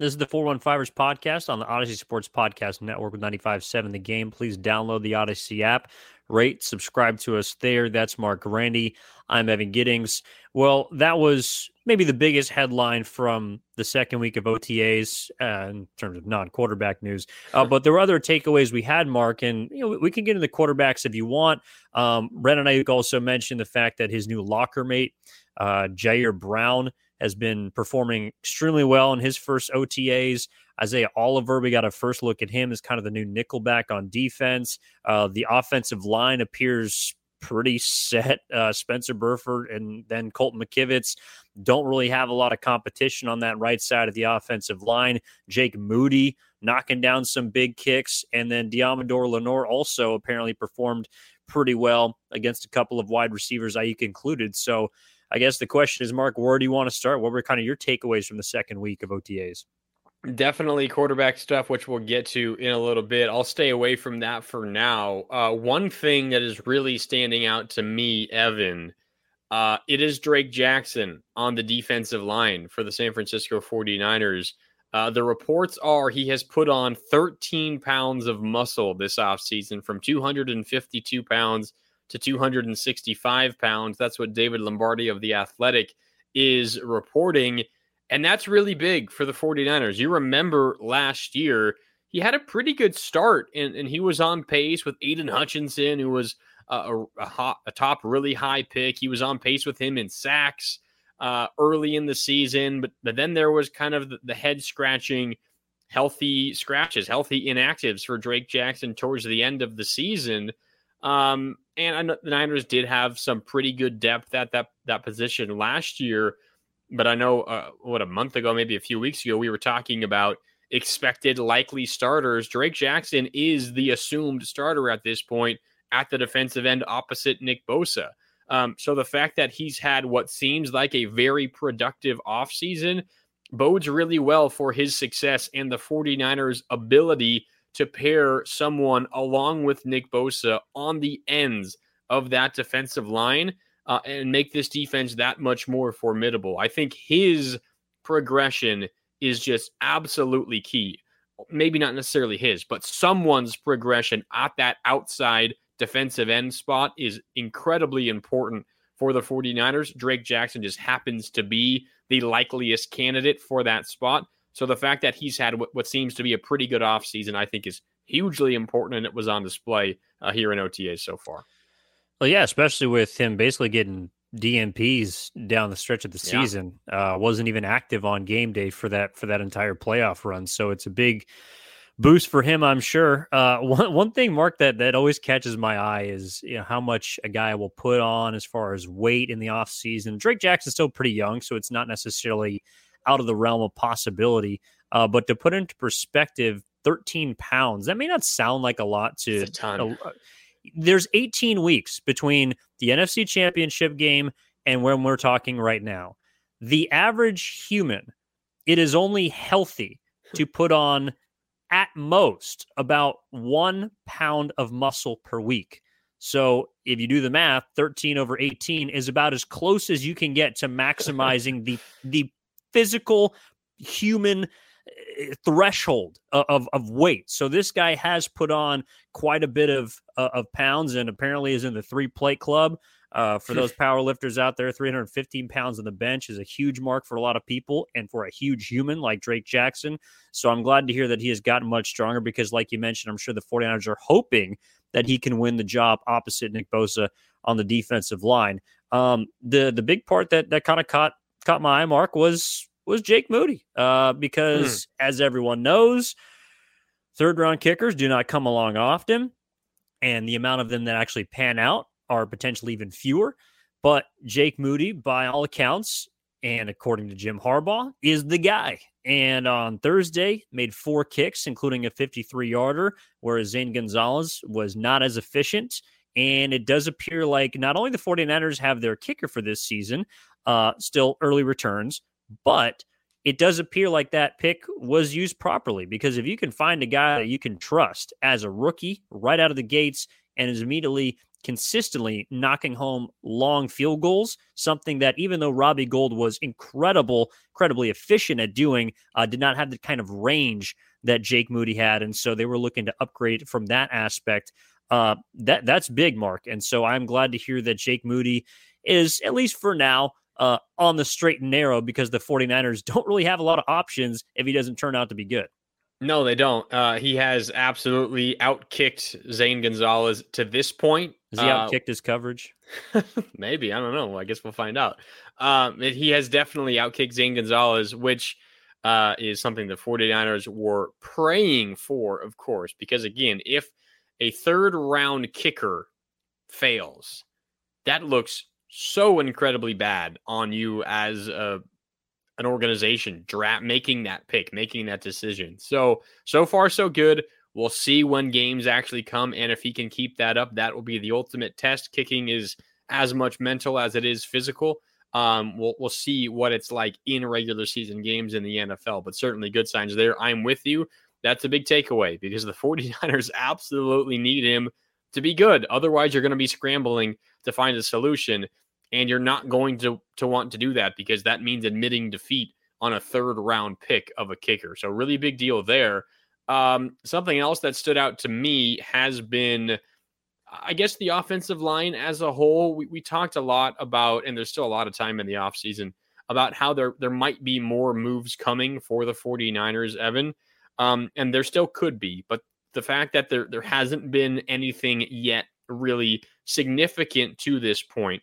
This is the 415ers podcast on the Audacy Sports Podcast Network with 95.7 The Game. Please download the Audacy app, rate, subscribe to us there. That's Marc Grandi. I'm Evan Giddings. Well, that was maybe the biggest headline from the second week of OTAs uh, in terms of non-quarterback news. Uh, but there were other takeaways we had, Marc, and you know we can get into the quarterbacks if you want. Um, Brandon Aiyuk also mentioned the fact that his new locker mate, uh, Ji'Ayir Brown, has been performing extremely well in his first OTAs. Isaiah Oliver, we got a first look at him as kind of the new nickelback on defense. Uh, the offensive line appears pretty set. Uh, Spencer Burford and then Colton McKivitz don't really have a lot of competition on that right side of the offensive line. Jake Moody knocking down some big kicks. And then Deommodo Lenoir also apparently performed pretty well against a couple of wide receivers, Aiyuk included. So I guess the question is, Marc, where do you want to start? What were kind of your takeaways from the second week of OTAs? Definitely quarterback stuff, which we'll get to in a little bit. I'll stay away from that for now. Uh, one thing that is really standing out to me, Evan, uh, it is Drake Jackson on the defensive line for the San Francisco 49ers. Uh, the reports are he has put on 13 pounds of muscle this offseason from 252 pounds to 265 pounds. That's what David Lombardi of The Athletic is reporting. And that's really big for the 49ers. You remember last year, he had a pretty good start and, and he was on pace with Aidan Hutchinson, who was a, a, hot, a top, really high pick. He was on pace with him in sacks uh, early in the season, but, but then there was kind of the, the head scratching, healthy scratches, healthy inactives for Drake Jackson towards the end of the season. Um, and the Niners did have some pretty good depth at that that position last year. But I know uh, what a month ago, maybe a few weeks ago, we were talking about expected likely starters. Drake Jackson is the assumed starter at this point at the defensive end opposite Nick Bosa. Um, so the fact that he's had what seems like a very productive offseason bodes really well for his success and the 49ers' ability to pair someone along with Nick Bosa on the ends of that defensive line uh, and make this defense that much more formidable. I think his progression is just absolutely key. Maybe not necessarily his, but someone's progression at that outside defensive end spot is incredibly important for the 49ers. Drake Jackson just happens to be the likeliest candidate for that spot. So the fact that he's had what, what seems to be a pretty good offseason, I think, is hugely important, and it was on display uh, here in OTA so far. Well, yeah, especially with him basically getting DNPs down the stretch of the season. Yeah. Uh, wasn't even active on game day for that for that entire playoff run. So it's a big boost for him, I'm sure. Uh, one one thing, Marc, that that always catches my eye is you know, how much a guy will put on as far as weight in the off season. Drake Jackson's still pretty young, so it's not necessarily out of the realm of possibility. Uh, but to put into perspective, 13 pounds, that may not sound like a lot to. A uh, there's 18 weeks between the NFC championship game and when we're talking right now. The average human, it is only healthy to put on at most about one pound of muscle per week. So if you do the math, 13 over 18 is about as close as you can get to maximizing the the physical human eh, threshold of, of weight. So this guy has put on quite a bit of uh, of pounds and apparently is in the three plate club. Uh, for those power lifters out there, 315 pounds on the bench is a huge mark for a lot of people and for a huge human like Drake Jackson. So I'm glad to hear that he has gotten much stronger because, like you mentioned, I'm sure the 49ers are hoping that he can win the job opposite Nick Bosa on the defensive line. Um, the the big part that that kind of caught caught my eye, Marc, was was Jake Moody. Uh, because hmm. as everyone knows, third round kickers do not come along often, and the amount of them that actually pan out are potentially even fewer. But Jake Moody, by all accounts, and according to Jim Harbaugh, is the guy. And on Thursday, made four kicks, including a 53 yarder, whereas Zane Gonzalez was not as efficient. And it does appear like not only the 49ers have their kicker for this season, uh, still early returns, but it does appear like that pick was used properly because if you can find a guy that you can trust as a rookie right out of the gates and is immediately consistently knocking home long field goals, something that even though Robbie Gould was incredible, incredibly efficient at doing, uh, did not have the kind of range that Jake Moody had. And so they were looking to upgrade from that aspect. Uh, that that's big, Marc. And so I'm glad to hear that Jake Moody is, at least for now, uh, on the straight and narrow because the 49ers don't really have a lot of options if he doesn't turn out to be good. No, they don't. Uh, he has absolutely outkicked Zane Gonzalez to this point. Has he uh, outkicked his coverage? maybe. I don't know. I guess we'll find out. Um, he has definitely outkicked Zane Gonzalez, which uh, is something the 49ers were praying for, of course, because again, if a third round kicker fails, that looks so incredibly bad on you as a an organization draft making that pick, making that decision. So so far so good. We'll see when games actually come, and if he can keep that up, that will be the ultimate test. Kicking is as much mental as it is physical. Um, we'll we'll see what it's like in regular season games in the NFL, but certainly good signs there. I'm with you. That's a big takeaway because the 49ers absolutely need him to be good. Otherwise, you're going to be scrambling to find a solution and you're not going to to want to do that because that means admitting defeat on a third round pick of a kicker. So really big deal there. Um, something else that stood out to me has been, I guess, the offensive line as a whole. We, we talked a lot about, and there's still a lot of time in the offseason, about how there there might be more moves coming for the 49ers, Evan. Um, and there still could be, but the fact that there there hasn't been anything yet really significant to this point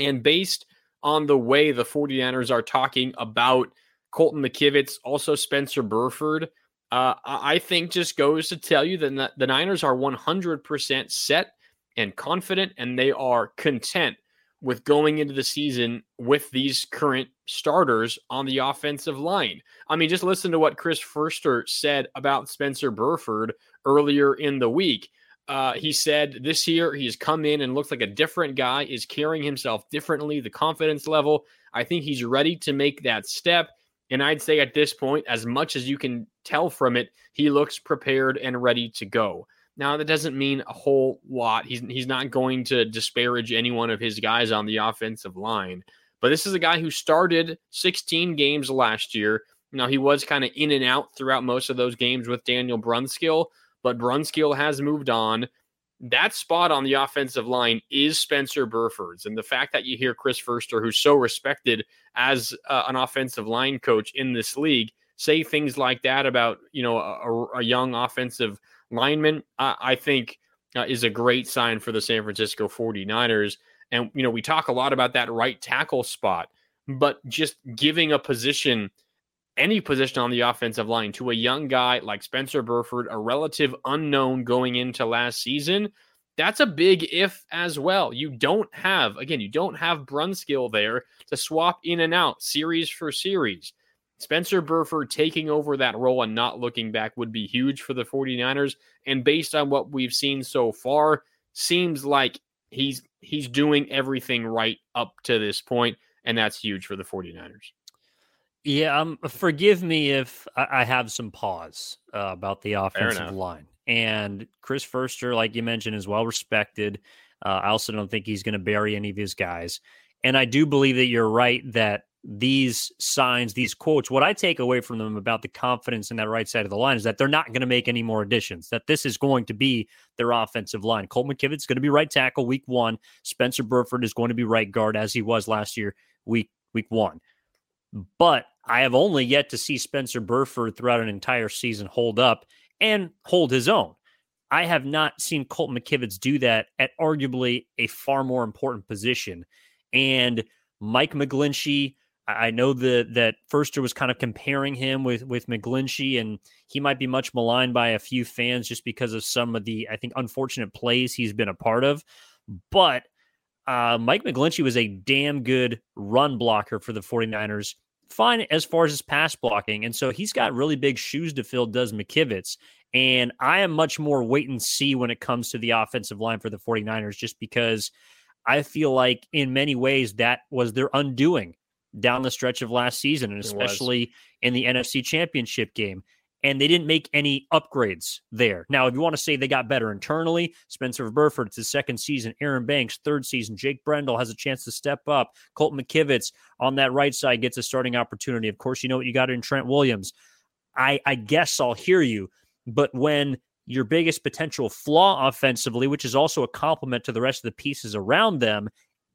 and based on the way the 49ers are talking about Colton McKivitz, also Spencer Burford, uh, I think just goes to tell you that the Niners are 100% set and confident, and they are content with going into the season with these current starters on the offensive line. I mean, just listen to what Chris Foerster said about Spencer Burford earlier in the week. Uh, he said this year he's come in and looks like a different guy, is carrying himself differently, the confidence level. I think he's ready to make that step. And I'd say at this point, as much as you can tell from it, he looks prepared and ready to go. Now, that doesn't mean a whole lot. He's, he's not going to disparage any one of his guys on the offensive line. But this is a guy who started 16 games last year. Now, he was kind of in and out throughout most of those games with Daniel Brunskill, but Brunskill has moved on. That spot on the offensive line is Spencer Burford's. And the fact that you hear Chris Foerster, who's so respected as uh, an offensive line coach in this league, say things like that about, you know, a, a young offensive lineman, I, I think uh, is a great sign for the San Francisco 49ers. And, you know, we talk a lot about that right tackle spot, but just giving a position – any position on the offensive line to a young guy like Spencer Burford, a relative unknown going into last season, that's a big if as well. You don't have, again, you don't have Brunskill there to swap in and out series for series. Spencer Burford taking over that role and not looking back would be huge for the 49ers. And based on what we've seen so far, seems like he's he's doing everything right up to this point, and that's huge for the 49ers. Yeah, um, forgive me if I, I have some pause uh, about the offensive line. And Chris Foerster, like you mentioned, is well respected. Uh, I also don't think he's going to bury any of his guys. And I do believe that you're right that these signs, these quotes, what I take away from them about the confidence in that right side of the line is that they're not going to make any more additions, that this is going to be their offensive line. Colt McKivitz going to be right tackle week one. Spencer Burford is going to be right guard as he was last year, week week one. But I have only yet to see Spencer Burford throughout an entire season hold up and hold his own. I have not seen Colt McKivitz do that at arguably a far more important position. And Mike McGlinchey, I know that that Foerster was kind of comparing him with with McGlinchey, and he might be much maligned by a few fans just because of some of the I think unfortunate plays he's been a part of. But uh, Mike McGlinchey was a damn good run blocker for the 49ers fine as far as his pass blocking. And so he's got really big shoes to fill, does McKivitz. And I am much more wait and see when it comes to the offensive line for the 49ers, just because I feel like in many ways that was their undoing down the stretch of last season, and especially in the NFC championship game. And they didn't make any upgrades there. Now, if you want to say they got better internally, Spencer Burford, it's his second season. Aaron Banks, third season. Jake Brendel has a chance to step up. Colton McKivitz on that right side gets a starting opportunity. Of course, you know what you got in Trent Williams. I, I guess I'll hear you, but when your biggest potential flaw offensively, which is also a compliment to the rest of the pieces around them,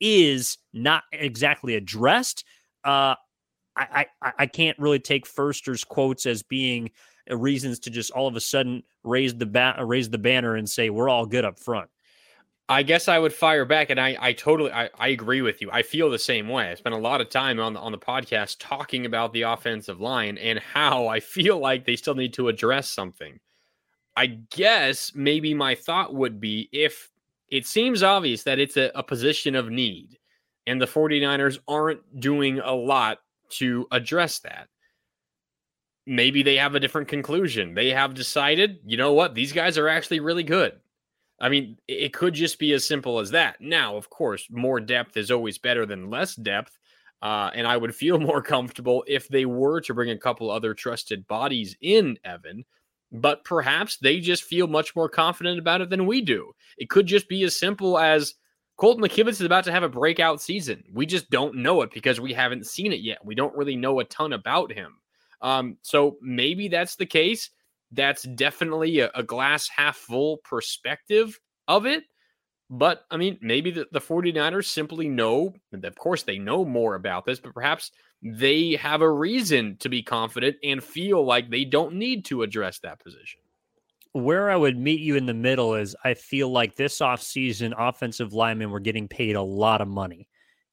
is not exactly addressed. Uh, I, I, I can't really take Foerster's quotes as being Uh, reasons to just all of a sudden raise the bat, uh, raise the banner and say we're all good up front. I guess I would fire back, and I, I totally, I, I agree with you. I feel the same way. I spent a lot of time on the on the podcast talking about the offensive line and how I feel like they still need to address something. I guess maybe my thought would be if it seems obvious that it's a, a position of need and the 49ers aren't doing a lot to address that. Maybe they have a different conclusion. They have decided, you know what, these guys are actually really good. I mean, it could just be as simple as that. Now, of course, more depth is always better than less depth. Uh, and I would feel more comfortable if they were to bring a couple other trusted bodies in, Evan but perhaps they just feel much more confident about it than we do. It could just be as simple as Colton McKivitz is about to have a breakout season. We just don't know it because we haven't seen it yet. We don't really know a ton about him. Um, so maybe that's the case. That's definitely a, a, glass half full perspective of it. But I mean, maybe the, the 49ers simply know, of course, they know more about this, but perhaps they have a reason to be confident and feel like they don't need to address that position. Where I would meet you in the middle is I feel like this offseason, offensive linemen were getting paid a lot of money.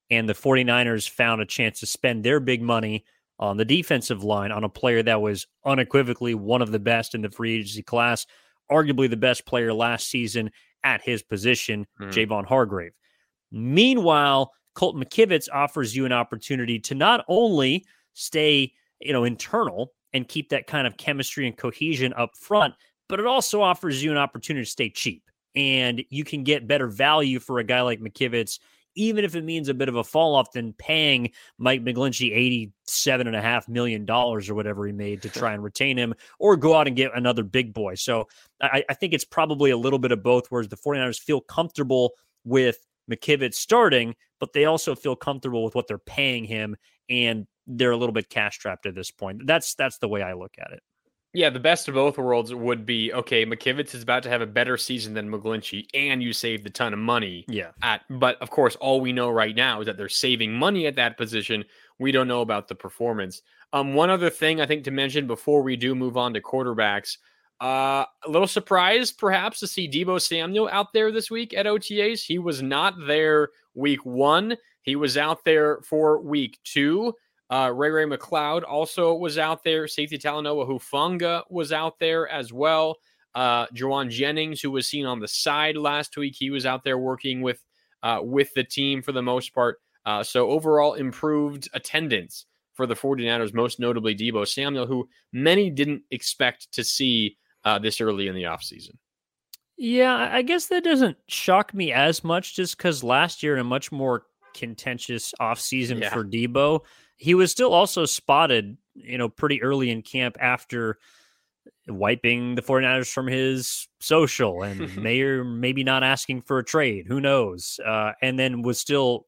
And the 49ers found a chance to spend their big money on the defensive line on a player that was unequivocally one of the best in the free agency class, arguably the best player last season at his position, mm. Javon Hargrave. Meanwhile, Colt McKivitz offers you an opportunity to not only stay, you know, internal and keep that kind of chemistry and cohesion up front, but it also offers you an opportunity to stay cheap. And you can get better value for a guy like McKivitz, even if it means a bit of a fall off than paying Mike McGlinchey $87.5 million or whatever he made to try and retain him or go out and get another big boy. So I, I think it's probably a little bit of both, whereas the 49ers feel comfortable with McKivitz starting, but they also feel comfortable with what they're paying him, and they're a little bit cash trapped at this point. That's that's the way I look at it. Yeah, the best of both worlds would be okay. McKivitz is about to have a better season than McGlinchey, and you saved a ton of money. Yeah. At but of course, all we know right now is that they're saving money at that position. We don't know about the performance. Um, one other thing I think to mention before we do move on to quarterbacks. Uh, a little surprised, perhaps, to see Deebo Samuel out there this week at OTAs. He was not there week one. He was out there for week two. Uh, Ray Ray McCloud also was out there. Safety Talanoa Hufanga was out there as well. Uh, Jauan Jennings, who was seen on the side last week, he was out there working with uh, with the team for the most part. Uh, so overall, improved attendance for the 49ers, most notably Deebo Samuel, who many didn't expect to see uh, this early in the offseason. Yeah, I guess that doesn't shock me as much just because last year in a much more contentious offseason yeah. for Deebo, he was still also spotted, you know, pretty early in camp after wiping the 49ers from his social and may or maybe not asking for a trade. Who knows? Uh, and then was still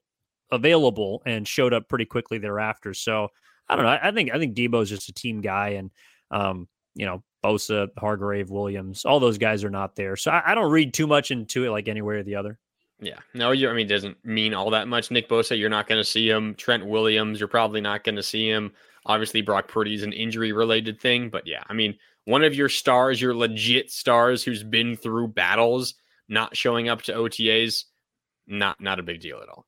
available and showed up pretty quickly thereafter. So I don't know. I, I think I think Deebo's just a team guy and um, you know, Bosa, Hargrave, Williams, all those guys are not there. So I, I don't read too much into it like anywhere or the other. Yeah. No, you I mean, doesn't mean all that much. Nick Bosa, you're not going to see him. Trent Williams, you're probably not going to see him. Obviously, Brock Purdy is an injury related thing. But yeah, I mean, one of your stars, your legit stars who's been through battles, not showing up to OTAs, not not a big deal at all.